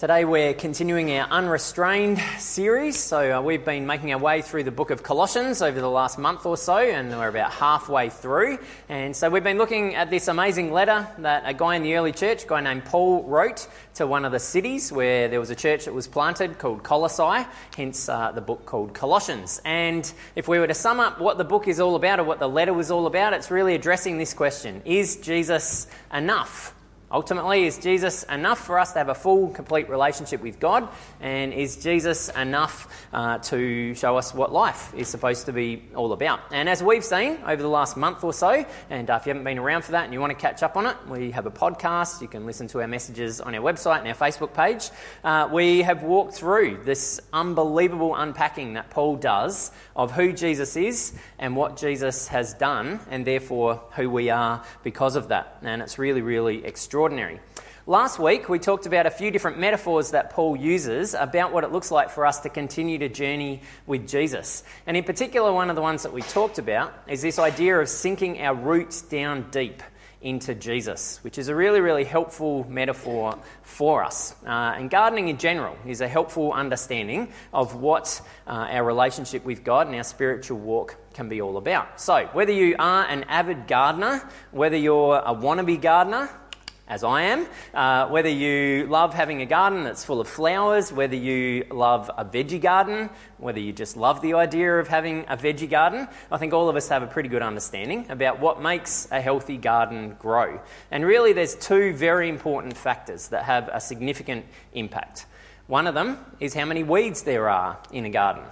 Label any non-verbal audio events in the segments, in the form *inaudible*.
Today we're continuing our Unrestrained series. So uh, we've been making our way through the book of Colossians over the last month or so, and we're about halfway through. And so we've been looking at this amazing letter that a guy in the early church, a guy named Paul, wrote to one of the cities where there was a church that was planted called Colossae, hence uh, the book called Colossians. And if we were to sum up what the book is all about or what the letter was all about, it's really addressing this question Is Jesus enough? Ultimately, is Jesus enough for us to have a full, complete relationship with God? And is Jesus enough uh, to show us what life is supposed to be all about? And as we've seen over the last month or so, and uh, if you haven't been around for that and you want to catch up on it, we have a podcast. You can listen to our messages on our website and our Facebook page. Uh, we have walked through this unbelievable unpacking that Paul does of who Jesus is and what Jesus has done, and therefore who we are because of that. And it's really, really extraordinary extraordinary. Last week, we talked about a few different metaphors that Paul uses about what it looks like for us to continue to journey with Jesus. And in particular, one of the ones that we talked about is this idea of sinking our roots down deep into Jesus, which is a really, really helpful metaphor for us. Uh, and gardening in general is a helpful understanding of what uh, our relationship with God and our spiritual walk can be all about. So, whether you are an avid gardener, whether you're a wannabe gardener, as I am. Uh, whether you love having a garden that's full of flowers, whether you love a veggie garden, whether you just love the idea of having a veggie garden, I think all of us have a pretty good understanding about what makes a healthy garden grow. And really, there's two very important factors that have a significant impact. One of them is how many weeds there are in a garden.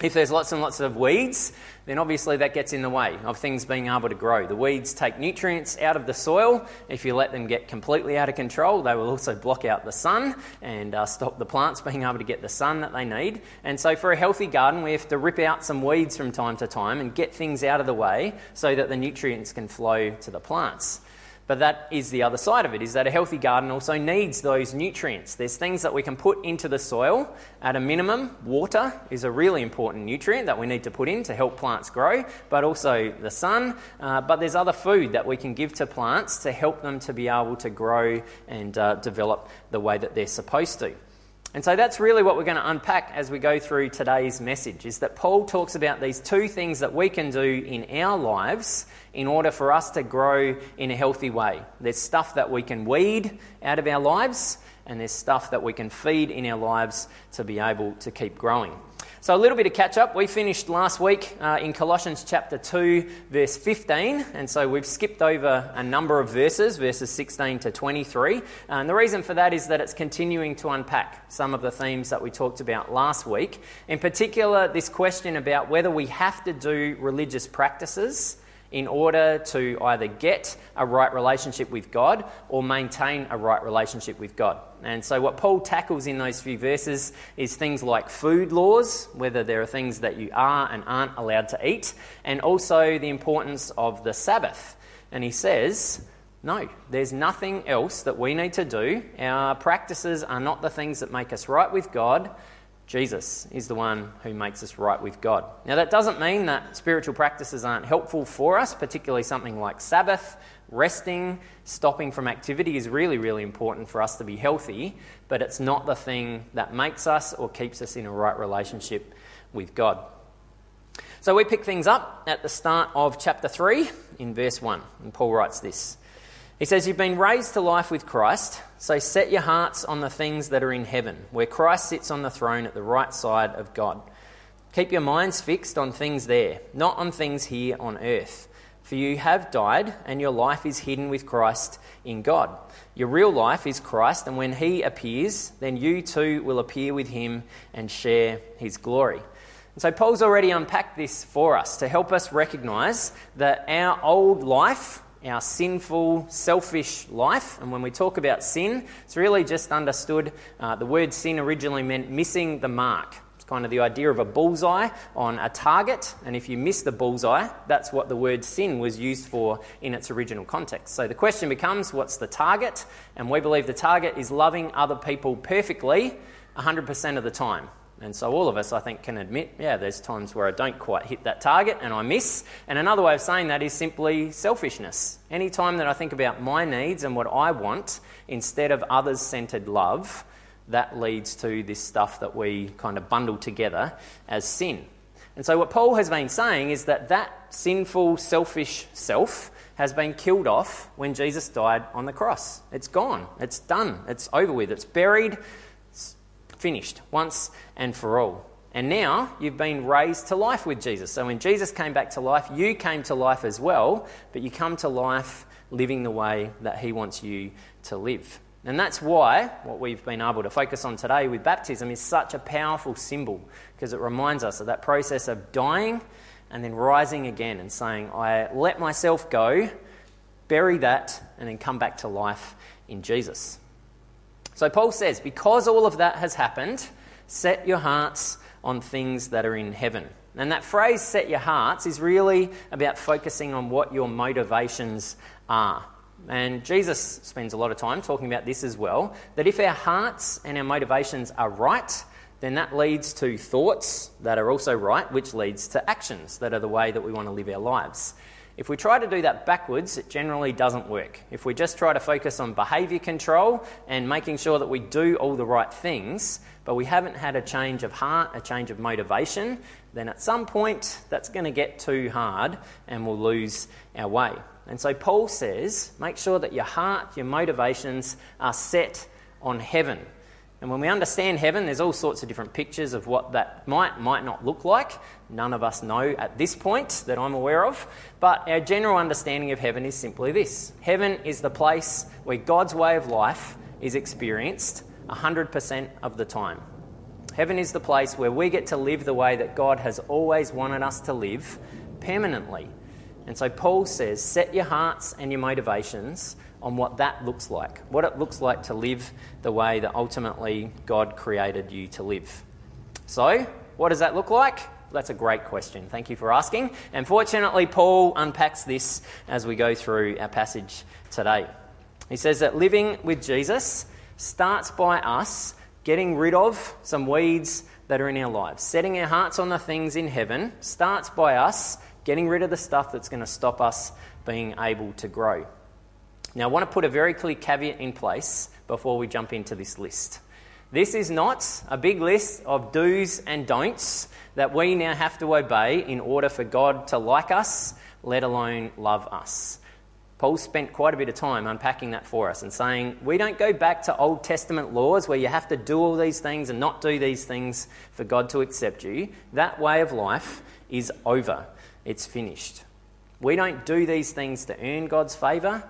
If there's lots and lots of weeds, then obviously that gets in the way of things being able to grow. The weeds take nutrients out of the soil. If you let them get completely out of control, they will also block out the sun and uh, stop the plants *laughs* being able to get the sun that they need. And so, for a healthy garden, we have to rip out some weeds from time to time and get things out of the way so that the nutrients can flow to the plants. But that is the other side of it, is that a healthy garden also needs those nutrients. There's things that we can put into the soil at a minimum. Water is a really important nutrient that we need to put in to help plants grow, but also the sun. Uh, but there's other food that we can give to plants to help them to be able to grow and uh, develop the way that they're supposed to. And so that's really what we're going to unpack as we go through today's message is that Paul talks about these two things that we can do in our lives in order for us to grow in a healthy way. There's stuff that we can weed out of our lives, and there's stuff that we can feed in our lives to be able to keep growing. So, a little bit of catch up. We finished last week uh, in Colossians chapter 2, verse 15, and so we've skipped over a number of verses, verses 16 to 23. And the reason for that is that it's continuing to unpack some of the themes that we talked about last week. In particular, this question about whether we have to do religious practices in order to either get a right relationship with God or maintain a right relationship with God. And so, what Paul tackles in those few verses is things like food laws, whether there are things that you are and aren't allowed to eat, and also the importance of the Sabbath. And he says, no, there's nothing else that we need to do. Our practices are not the things that make us right with God. Jesus is the one who makes us right with God. Now, that doesn't mean that spiritual practices aren't helpful for us, particularly something like Sabbath, resting, stopping from activity is really, really important for us to be healthy, but it's not the thing that makes us or keeps us in a right relationship with God. So, we pick things up at the start of chapter 3 in verse 1, and Paul writes this. He says, You've been raised to life with Christ, so set your hearts on the things that are in heaven, where Christ sits on the throne at the right side of God. Keep your minds fixed on things there, not on things here on earth. For you have died, and your life is hidden with Christ in God. Your real life is Christ, and when He appears, then you too will appear with Him and share His glory. And so, Paul's already unpacked this for us to help us recognize that our old life, our sinful, selfish life. And when we talk about sin, it's really just understood uh, the word sin originally meant missing the mark. It's kind of the idea of a bullseye on a target. And if you miss the bullseye, that's what the word sin was used for in its original context. So the question becomes what's the target? And we believe the target is loving other people perfectly 100% of the time. And so all of us, I think, can admit, yeah, there's times where I don't quite hit that target and I miss. And another way of saying that is simply selfishness. Anytime that I think about my needs and what I want instead of others centered love, that leads to this stuff that we kind of bundle together as sin. And so, what Paul has been saying is that that sinful, selfish self has been killed off when Jesus died on the cross. It's gone, it's done, it's over with, it's buried, finished once and for all. And now you've been raised to life with Jesus. So when Jesus came back to life, you came to life as well, but you come to life living the way that He wants you to live. And that's why what we've been able to focus on today with baptism is such a powerful symbol because it reminds us of that process of dying and then rising again and saying, I let myself go, bury that, and then come back to life in Jesus. So Paul says, because all of that has happened, set your hearts on things that are in heaven. And that phrase, set your hearts, is really about focusing on what your motivations are. And Jesus spends a lot of time talking about this as well that if our hearts and our motivations are right, then that leads to thoughts that are also right, which leads to actions that are the way that we want to live our lives. If we try to do that backwards, it generally doesn't work. If we just try to focus on behaviour control and making sure that we do all the right things, but we haven't had a change of heart, a change of motivation, then at some point that's going to get too hard and we'll lose our way. And so Paul says make sure that your heart, your motivations are set on heaven and when we understand heaven, there's all sorts of different pictures of what that might, might not look like. None of us know at this point that I'm aware of. But our general understanding of heaven is simply this Heaven is the place where God's way of life is experienced 100% of the time. Heaven is the place where we get to live the way that God has always wanted us to live permanently. And so Paul says, set your hearts and your motivations on what that looks like, what it looks like to live the way that ultimately God created you to live. So, what does that look like? That's a great question. Thank you for asking. And fortunately, Paul unpacks this as we go through our passage today. He says that living with Jesus starts by us getting rid of some weeds that are in our lives. Setting our hearts on the things in heaven starts by us getting rid of the stuff that's going to stop us being able to grow. Now, I want to put a very clear caveat in place before we jump into this list. This is not a big list of do's and don'ts that we now have to obey in order for God to like us, let alone love us. Paul spent quite a bit of time unpacking that for us and saying, we don't go back to Old Testament laws where you have to do all these things and not do these things for God to accept you. That way of life is over, it's finished. We don't do these things to earn God's favour.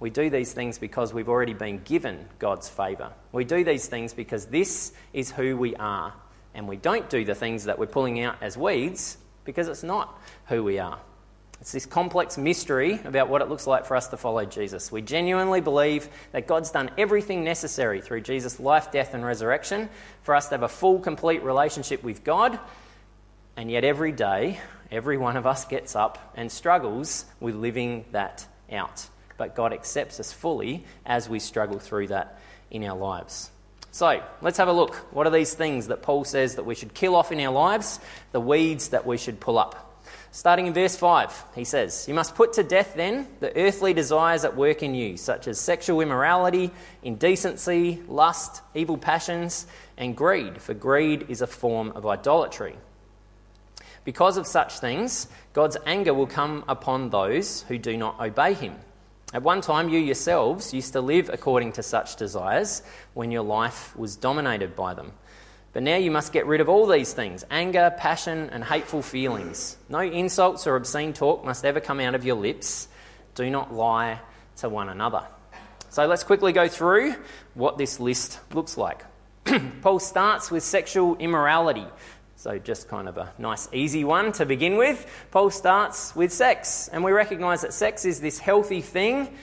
We do these things because we've already been given God's favour. We do these things because this is who we are. And we don't do the things that we're pulling out as weeds because it's not who we are. It's this complex mystery about what it looks like for us to follow Jesus. We genuinely believe that God's done everything necessary through Jesus' life, death, and resurrection for us to have a full, complete relationship with God. And yet, every day, every one of us gets up and struggles with living that out but God accepts us fully as we struggle through that in our lives. So, let's have a look. What are these things that Paul says that we should kill off in our lives? The weeds that we should pull up. Starting in verse 5, he says, You must put to death then the earthly desires at work in you, such as sexual immorality, indecency, lust, evil passions, and greed, for greed is a form of idolatry. Because of such things, God's anger will come upon those who do not obey him. At one time, you yourselves used to live according to such desires when your life was dominated by them. But now you must get rid of all these things anger, passion, and hateful feelings. No insults or obscene talk must ever come out of your lips. Do not lie to one another. So let's quickly go through what this list looks like. *clears throat* Paul starts with sexual immorality. So, just kind of a nice, easy one to begin with. Paul starts with sex, and we recognize that sex is this healthy thing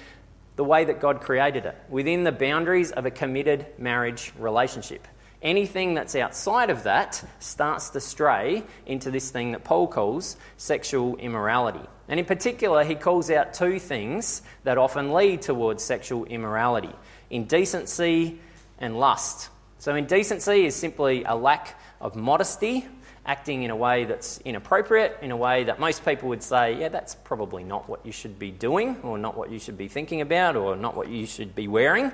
the way that God created it, within the boundaries of a committed marriage relationship. Anything that's outside of that starts to stray into this thing that Paul calls sexual immorality. And in particular, he calls out two things that often lead towards sexual immorality indecency and lust. So, indecency is simply a lack of modesty, acting in a way that's inappropriate, in a way that most people would say, yeah, that's probably not what you should be doing, or not what you should be thinking about, or not what you should be wearing.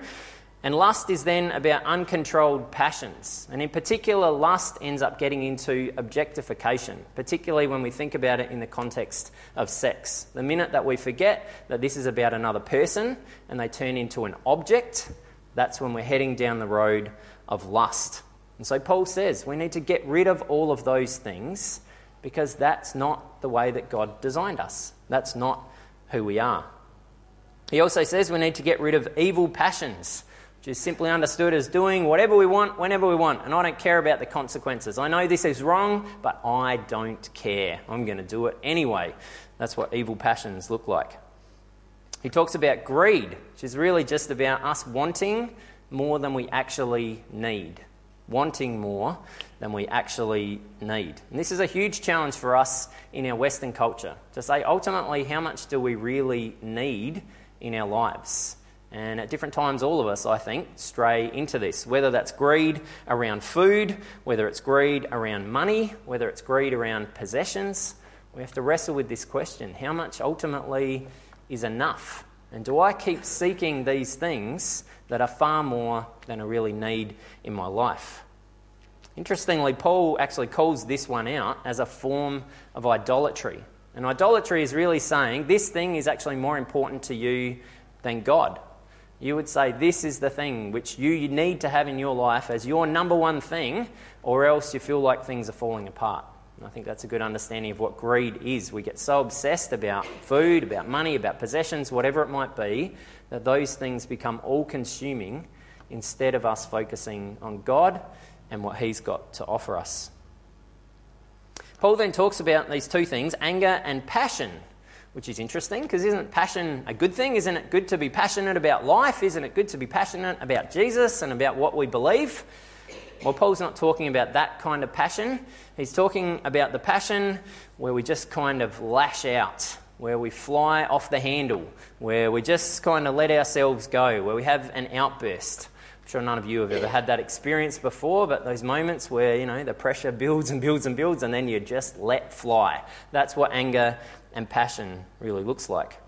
And lust is then about uncontrolled passions. And in particular, lust ends up getting into objectification, particularly when we think about it in the context of sex. The minute that we forget that this is about another person and they turn into an object, that's when we're heading down the road of lust. And so Paul says we need to get rid of all of those things because that's not the way that God designed us. That's not who we are. He also says we need to get rid of evil passions which is simply understood as doing whatever we want whenever we want, and I don't care about the consequences. I know this is wrong, but I don't care. I'm going to do it anyway. That's what evil passions look like. He talks about greed, which is really just about us wanting more than we actually need. Wanting more than we actually need. And this is a huge challenge for us in our Western culture to say ultimately, how much do we really need in our lives? And at different times, all of us, I think, stray into this. Whether that's greed around food, whether it's greed around money, whether it's greed around possessions, we have to wrestle with this question how much ultimately is enough? And do I keep seeking these things that are far more than I really need in my life? Interestingly, Paul actually calls this one out as a form of idolatry. And idolatry is really saying this thing is actually more important to you than God you would say this is the thing which you need to have in your life as your number one thing, or else you feel like things are falling apart. And I think that's a good understanding of what greed is. We get so obsessed about food, about money, about possessions, whatever it might be, that those things become all consuming instead of us focusing on God and what He's got to offer us. Paul then talks about these two things anger and passion which is interesting because isn't passion a good thing? Isn't it good to be passionate about life? Isn't it good to be passionate about Jesus and about what we believe? Well, Paul's not talking about that kind of passion. He's talking about the passion where we just kind of lash out, where we fly off the handle, where we just kind of let ourselves go, where we have an outburst. I'm sure none of you have ever had that experience before, but those moments where, you know, the pressure builds and builds and builds and then you just let fly. That's what anger and passion really looks like.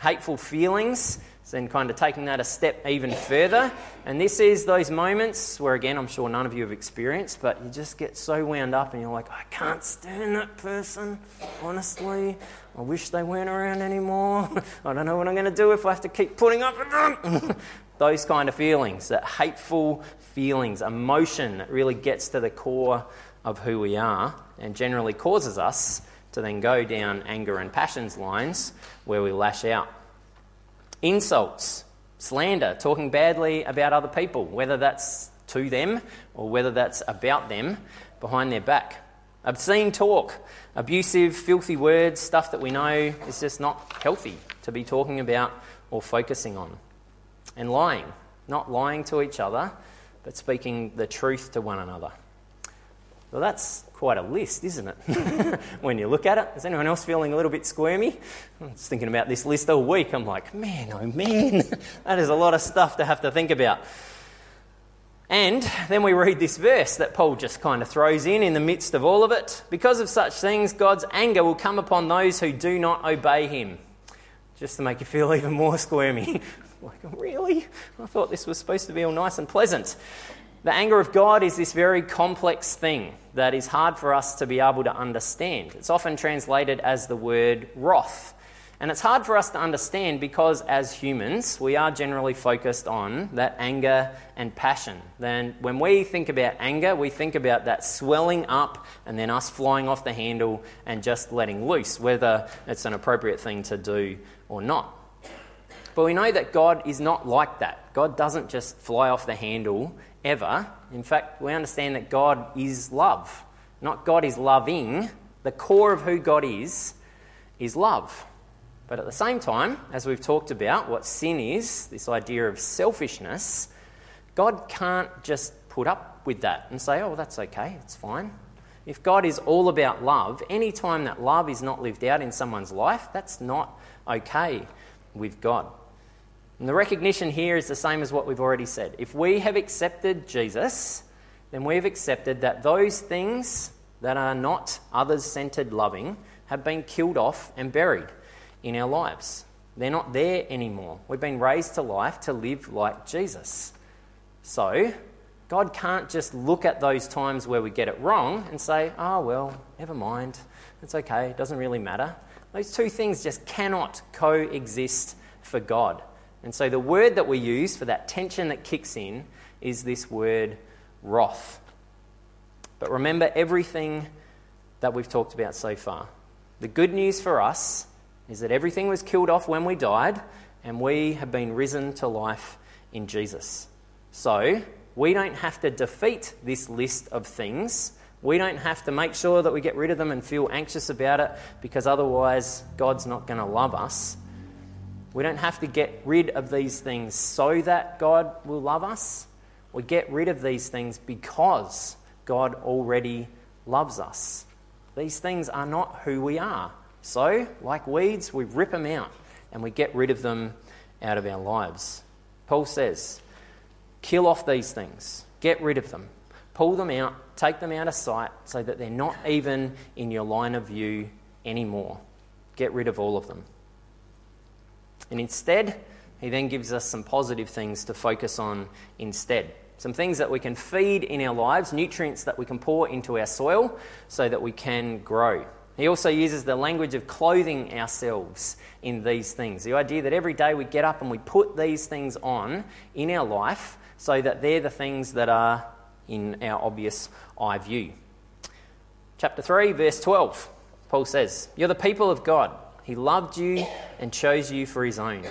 Hateful feelings, then kind of taking that a step even further. And this is those moments where, again, I'm sure none of you have experienced, but you just get so wound up and you're like, I can't stand that person, honestly. I wish they weren't around anymore. *laughs* I don't know what I'm going to do if I have to keep putting up with them. *laughs* those kind of feelings, that hateful feelings, emotion that really gets to the core of who we are and generally causes us to then go down anger and passions lines where we lash out. Insults, slander, talking badly about other people, whether that's to them or whether that's about them behind their back. Obscene talk, abusive, filthy words, stuff that we know is just not healthy to be talking about or focusing on. And lying, not lying to each other, but speaking the truth to one another. Well, that's quite a list, isn't it? *laughs* when you look at it. Is anyone else feeling a little bit squirmy? I was thinking about this list all week. I'm like, man, oh man, *laughs* that is a lot of stuff to have to think about. And then we read this verse that Paul just kind of throws in in the midst of all of it. Because of such things, God's anger will come upon those who do not obey him. Just to make you feel *laughs* even more squirmy. like, really? I thought this was supposed to be all nice and pleasant. The anger of God is this very complex thing that is hard for us to be able to understand. It's often translated as the word wrath. And it's hard for us to understand because, as humans, we are generally focused on that anger and passion. Then, when we think about anger, we think about that swelling up and then us flying off the handle and just letting loose, whether it's an appropriate thing to do or not. But we know that God is not like that. God doesn't just fly off the handle ever. In fact, we understand that God is love. Not God is loving. The core of who God is, is love. But at the same time, as we've talked about, what sin is, this idea of selfishness, God can't just put up with that and say, oh, that's okay, it's fine. If God is all about love, any time that love is not lived out in someone's life, that's not okay with God. And the recognition here is the same as what we've already said. If we have accepted Jesus, then we've accepted that those things that are not others centered loving have been killed off and buried in our lives. They're not there anymore. We've been raised to life to live like Jesus. So, God can't just look at those times where we get it wrong and say, oh, well, never mind. It's okay. It doesn't really matter. Those two things just cannot coexist for God. And so the word that we use for that tension that kicks in is this word wrath. But remember everything that we've talked about so far. The good news for us is that everything was killed off when we died, and we have been risen to life in Jesus. So, we don't have to defeat this list of things. We don't have to make sure that we get rid of them and feel anxious about it because otherwise God's not going to love us. We don't have to get rid of these things so that God will love us. We get rid of these things because God already loves us. These things are not who we are. So, like weeds, we rip them out and we get rid of them out of our lives. Paul says, kill off these things, get rid of them, pull them out, take them out of sight so that they're not even in your line of view anymore. Get rid of all of them. And instead, he then gives us some positive things to focus on instead. Some things that we can feed in our lives, nutrients that we can pour into our soil so that we can grow. He also uses the language of clothing ourselves in these things. The idea that every day we get up and we put these things on in our life so that they're the things that are in our obvious eye view. Chapter 3, verse 12, Paul says, You're the people of God he loved you and chose you for his own.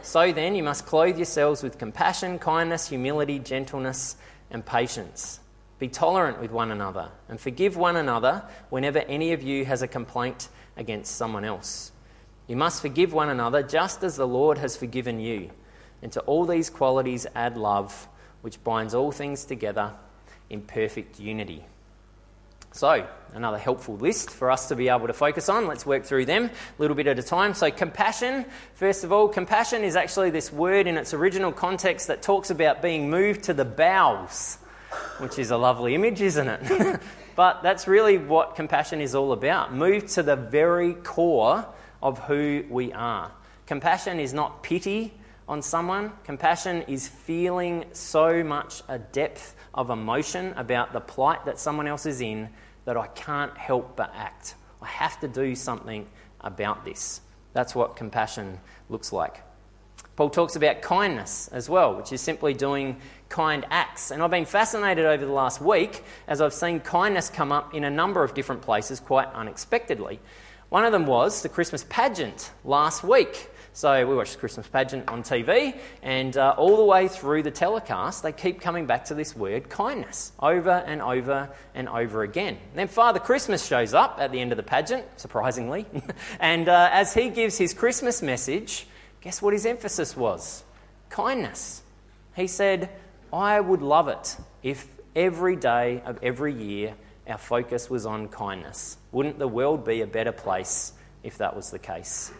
So then, you must clothe yourselves with compassion, kindness, humility, gentleness, and patience. Be tolerant with one another and forgive one another whenever any of you has a complaint against someone else. You must forgive one another just as the Lord has forgiven you. And to all these qualities add love, which binds all things together in perfect unity. So, another helpful list for us to be able to focus on. Let's work through them a little bit at a time. So, compassion, first of all, compassion is actually this word in its original context that talks about being moved to the bowels, which is a lovely image, isn't it? *laughs* but that's really what compassion is all about moved to the very core of who we are. Compassion is not pity on someone, compassion is feeling so much a depth of emotion about the plight that someone else is in that I can't help but act. I have to do something about this. That's what compassion looks like. Paul talks about kindness as well, which is simply doing kind acts. And I've been fascinated over the last week as I've seen kindness come up in a number of different places quite unexpectedly. One of them was the Christmas pageant last week. So we watched the Christmas pageant on TV, and uh, all the way through the telecast, they keep coming back to this word kindness over and over and over again. And then Father Christmas shows up at the end of the pageant, surprisingly, *laughs* and uh, as he gives his Christmas message, guess what his emphasis was? Kindness. He said, I would love it if every day of every year our focus was on kindness. Wouldn't the world be a better place if that was the case?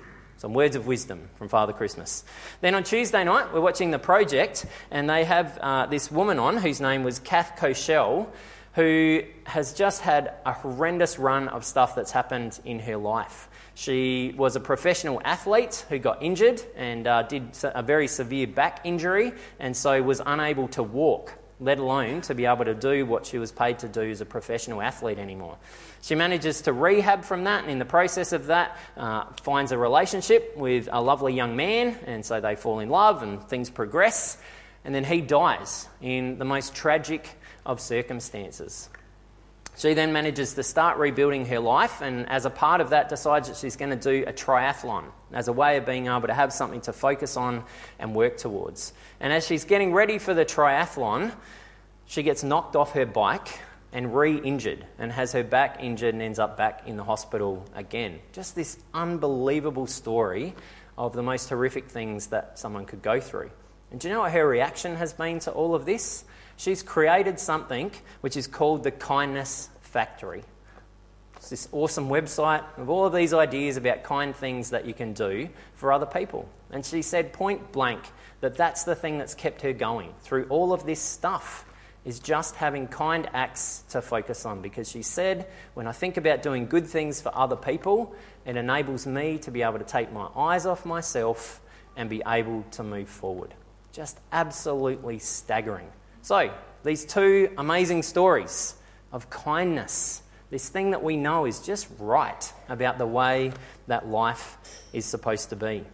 Some words of wisdom from Father Christmas. Then on Tuesday night, we're watching The Project, and they have uh, this woman on whose name was Kath Koshel, who has just had a horrendous run of stuff that's happened in her life. She was a professional athlete who got injured and uh, did a very severe back injury, and so was unable to walk let alone to be able to do what she was paid to do as a professional athlete anymore. She manages to rehab from that, and in the process of that, uh, finds a relationship with a lovely young man, and so they fall in love and things progress. And then he dies in the most tragic of circumstances. She then manages to start rebuilding her life, and as a part of that, decides that she's going to do a triathlon as a way of being able to have something to focus on and work towards. And as she's getting ready for the triathlon, she gets knocked off her bike and re injured and has her back injured and ends up back in the hospital again. Just this unbelievable story of the most horrific things that someone could go through. And do you know what her reaction has been to all of this? She's created something which is called the Kindness Factory. It's this awesome website of all of these ideas about kind things that you can do for other people. And she said point blank that that's the thing that's kept her going through all of this stuff is just having kind acts to focus on because she said, when I think about doing good things for other people, it enables me to be able to take my eyes off myself and be able to move forward. Just absolutely staggering So, these two amazing stories of kindness, this thing that we know is just right about the way that life is supposed to be.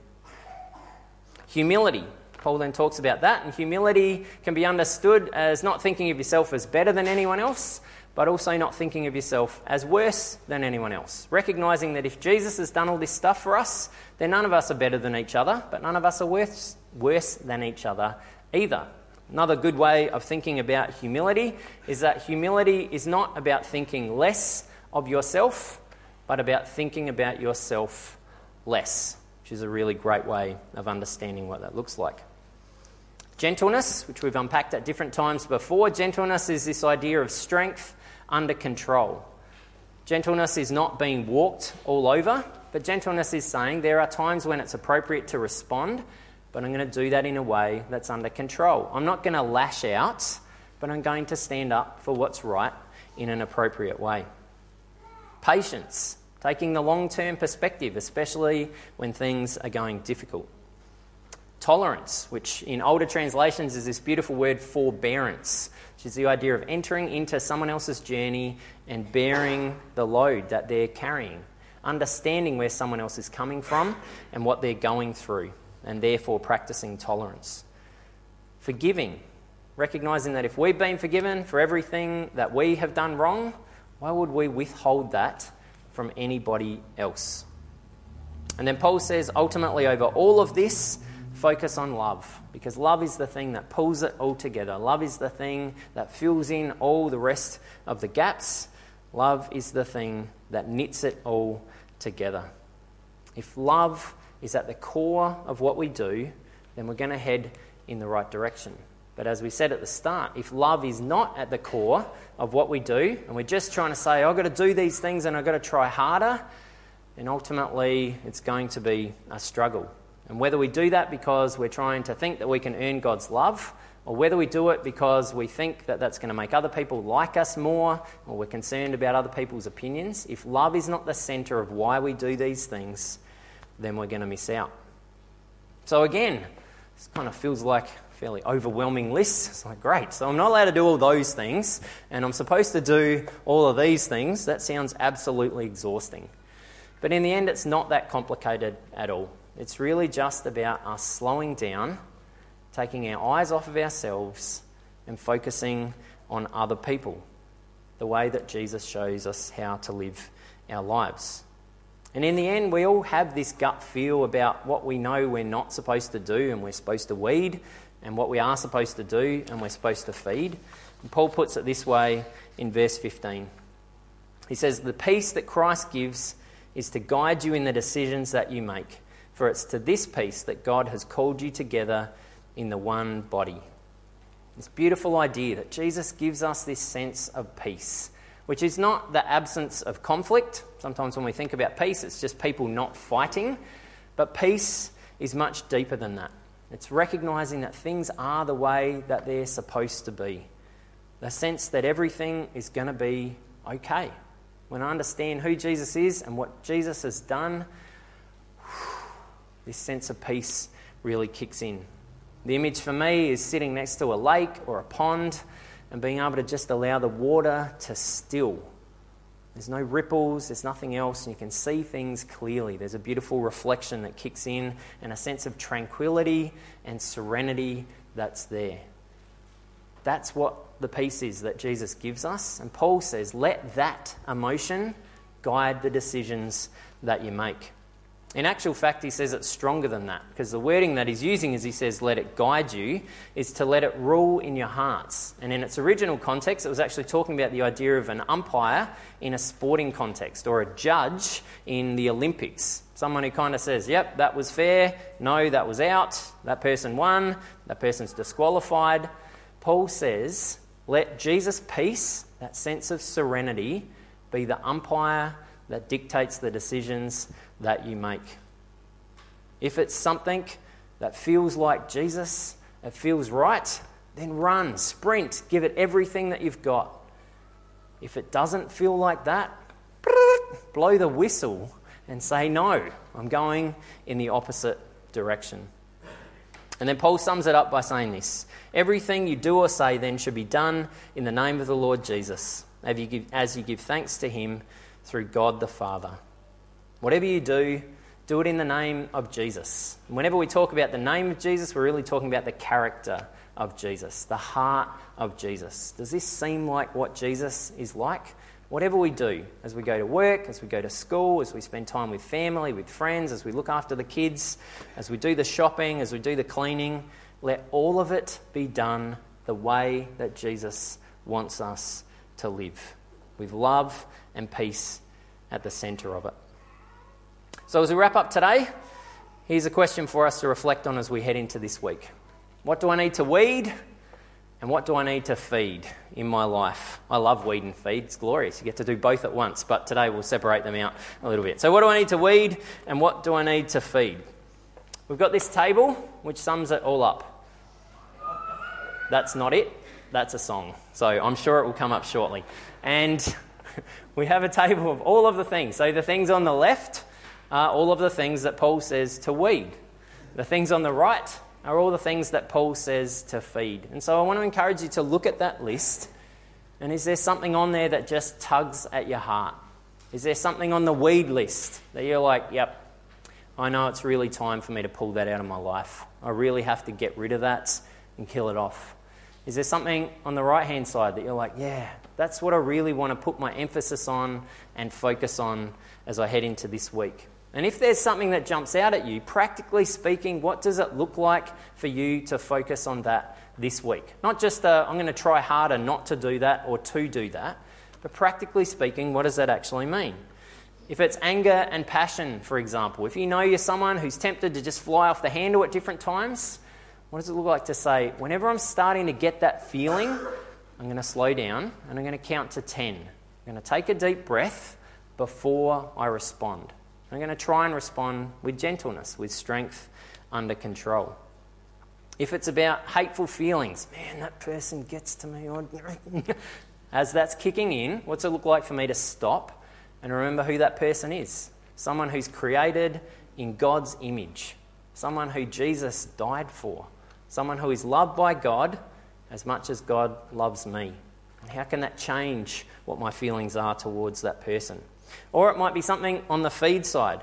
Humility. Paul then talks about that, and humility can be understood as not thinking of yourself as better than anyone else, but also not thinking of yourself as worse than anyone else. Recognizing that if Jesus has done all this stuff for us, then none of us are better than each other, but none of us are worse, worse than each other either. Another good way of thinking about humility is that humility is not about thinking less of yourself, but about thinking about yourself less, which is a really great way of understanding what that looks like. Gentleness, which we've unpacked at different times before, gentleness is this idea of strength under control. Gentleness is not being walked all over, but gentleness is saying there are times when it's appropriate to respond, but I'm going to do that in a way that's under control. I'm not going to lash out, but I'm going to stand up for what's right in an appropriate way. Patience, taking the long term perspective, especially when things are going difficult. Tolerance, which in older translations is this beautiful word forbearance, which is the idea of entering into someone else's journey and bearing the load that they're carrying, understanding where someone else is coming from and what they're going through, and therefore practicing tolerance. Forgiving, recognizing that if we've been forgiven for everything that we have done wrong, why would we withhold that from anybody else? And then Paul says, ultimately, over all of this, focus on love because love is the thing that pulls it all together. Love is the thing that fills in all the rest of the gaps. Love is the thing that knits it all together. If love is at the core of what we do, then we're going to head in the right direction. But as we said at the start, if love is not at the core of what we do, and we're just trying to say, I've got to do these things and I've got to try harder, then ultimately it's going to be a struggle. And whether we do that because we're trying to think that we can earn God's love, or whether we do it because we think that that's going to make other people like us more, or we're concerned about other people's opinions, if love is not the centre of why we do these things, then we're going to miss out. So, again, this kind of feels like fairly overwhelming list. *laughs* It's like, great, so I'm not allowed to do all those things, and I'm supposed to do all of these things. That sounds absolutely exhausting. But in the end, it's not that complicated at all. It's really just about us slowing down, taking our eyes off of ourselves, and focusing on other people, the way that Jesus shows us how to live our lives. And in the end, we all have this gut feel about what we know we're not supposed to do and we're supposed to weed, and what we are supposed to do and we're supposed to feed. And Paul puts it this way in verse 15. He says, The peace that Christ gives is to guide you in the decisions that you make. For it's to this peace that God has called you together in the one body. This beautiful idea that Jesus gives us this sense of peace, which is not the absence of conflict. Sometimes when we think about peace, it's just people not fighting. But peace is much deeper than that. It's recognizing that things are the way that they're supposed to be. The sense that everything is going to be okay. When I understand who Jesus is and what Jesus has done, this sense of peace really kicks in. The image for me is sitting next to a lake or a pond and being able to just allow the water to still. There's no ripples, there's nothing else, and you can see things clearly. There's a beautiful reflection that kicks in and a sense of tranquility and serenity that's there. That's what the peace is that Jesus gives us. And Paul says, let that emotion guide the decisions that you make. In actual fact, he says it's stronger than that because the wording that he's using as he says, let it guide you, is to let it rule in your hearts. And in its original context, it was actually talking about the idea of an umpire in a sporting context or a judge in the Olympics. Someone who kind of says, yep, that was fair, no, that was out, that person won, that person's disqualified. Paul says, let Jesus' peace, that sense of serenity, be the umpire that dictates the decisions that you make. If it's something that feels like Jesus, it feels right, then run, sprint, give it everything that you've got. If it doesn't feel like that, *laughs* blow the whistle and say, No, I'm going in the opposite direction. And then Paul sums it up by saying this Everything you do or say then should be done in the name of the Lord Jesus, as you give, thanks to him through God the Father. Whatever you do, do it in the name of Jesus. Whenever we talk about the name of Jesus, we're really talking about the character of Jesus, the heart of Jesus. Does this seem like what Jesus is like? whatever we do, as we go to work, as we go to school, as we spend time with family, with friends, as we look after the kids, as we do the shopping, as we do the cleaning, let all of it be done the way that Jesus wants us to live, with love and peace at the centre of it. So, as we wrap up today, here's a question for us to reflect on as we head into this week. What do I need to weed? And what do I need to feed in my life? I love weed and feed. It's glorious. You get to do both at once, but today we'll separate them out a little bit. So, what do I need to weed and what do I need to feed? We've got this table which sums it all up. That's not it, that's a song. So, I'm sure it will come up shortly. And *laughs* we have a table of all of the things. So, the things on the left are all of the things that Paul says to weed, the things on the right are all the things that Paul says to feed. And so I want to encourage you to look at that list. And is there something on there that just tugs at your heart? Is there something on the weed list that you're like, yep, I know it's really time for me to pull that out of my life? I really have to get rid of that and kill it off. Is there something on the right hand side that you're like, yeah, that's what I really want to put my emphasis on and focus on as I head into this week? And if there's something that jumps out at you, practically speaking, what does it look like for you to focus on that this week? Not just i I'm going to try harder not to do that or to do that, but practically speaking, what does that actually mean? If it's anger and passion, for example, if you know you're someone who's tempted to just fly off the handle at different times, what does it look like to say, whenever I'm starting to get that feeling, I'm going to slow down and I'm going to count to 10. I'm going to take a deep breath before I respond. I'm going to try and respond with gentleness, with strength under control. If it's about hateful feelings, man, that person gets to me. *laughs* As that's kicking in, what's it look like for me to stop and remember who that person is? Someone who's created in God's image, someone who Jesus died for, someone who is loved by God as much as God loves me. How can that change what my feelings are towards that person? Or it might be something on the feed side.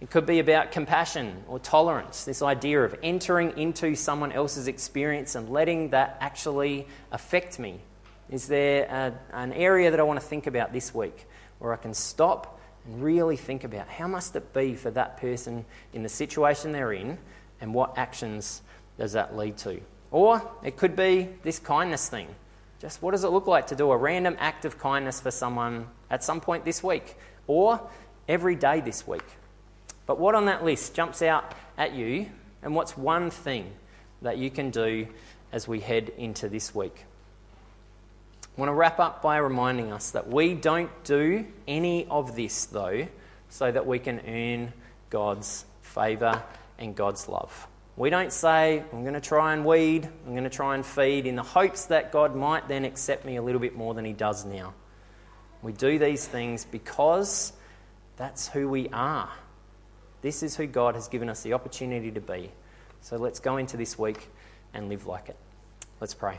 It could be about compassion or tolerance, this idea of entering into someone else's experience and letting that actually affect me. Is there a, an area that I want to think about this week where I can stop and really think about how must it be for that person in the situation they're in and what actions does that lead to? Or it could be this kindness thing. Just what does it look like to do a random act of kindness for someone at some point this week or every day this week? But what on that list jumps out at you, and what's one thing that you can do as we head into this week? I want to wrap up by reminding us that we don't do any of this, though, so that we can earn God's favour and God's love. We don't say, I'm going to try and weed, I'm going to try and feed, in the hopes that God might then accept me a little bit more than He does now. We do these things because that's who we are. This is who God has given us the opportunity to be. So let's go into this week and live like it. Let's pray.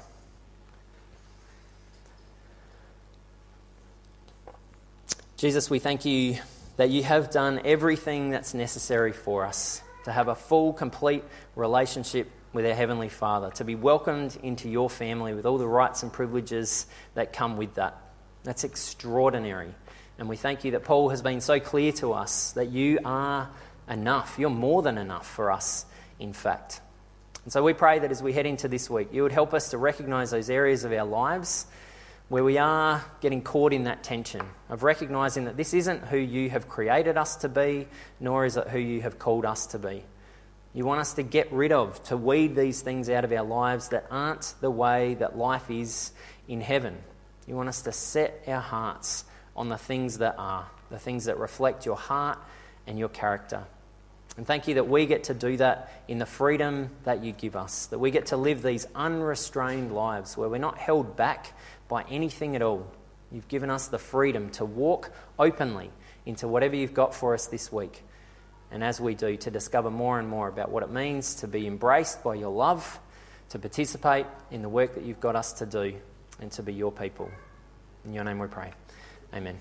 Jesus, we thank you that you have done everything that's necessary for us to have a full, complete relationship with our Heavenly Father, to be welcomed into your family with all the rights and privileges that come with that. That's extraordinary. And we thank you that Paul has been so clear to us that you are enough. You're more than enough for us, in fact. And so we pray that as we head into this week, you would help us to recognize those areas of our lives where we are getting caught in that tension of recognizing that this isn't who you have created us to be, nor is it who you have called us to be. You want us to get rid of, to weed these things out of our lives that aren't the way that life is in heaven. You want us to set our hearts on the things that are, the things that reflect your heart and your character. And thank you that we get to do that in the freedom that you give us, that we get to live these unrestrained lives where we're not held back by anything at all. You've given us the freedom to walk openly into whatever you've got for us this week. And as we do, to discover more and more about what it means to be embraced by your love, to participate in the work that you've got us to do and to be your people. In your name we pray. Amen.